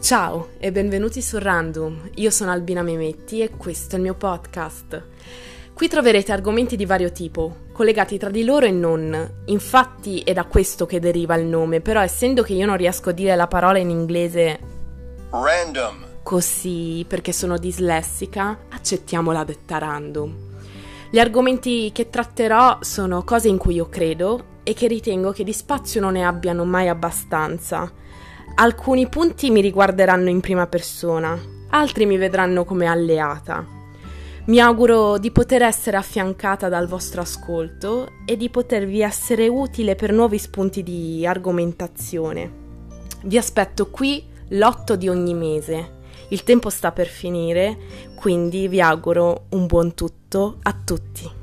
Ciao e benvenuti su Random, io sono Albina Memetti e questo è il mio podcast. Qui troverete argomenti di vario tipo, collegati tra di loro e non. Infatti è da questo che deriva il nome, però essendo che io non riesco a dire la parola in inglese Random. così perché sono dislessica, accettiamola detta random. Gli argomenti che tratterò sono cose in cui io credo e che ritengo che di spazio non ne abbiano mai abbastanza. Alcuni punti mi riguarderanno in prima persona, altri mi vedranno come alleata. Mi auguro di poter essere affiancata dal vostro ascolto e di potervi essere utile per nuovi spunti di argomentazione. Vi aspetto qui l'8 di ogni mese. Il tempo sta per finire, quindi vi auguro un buon tutto a tutti.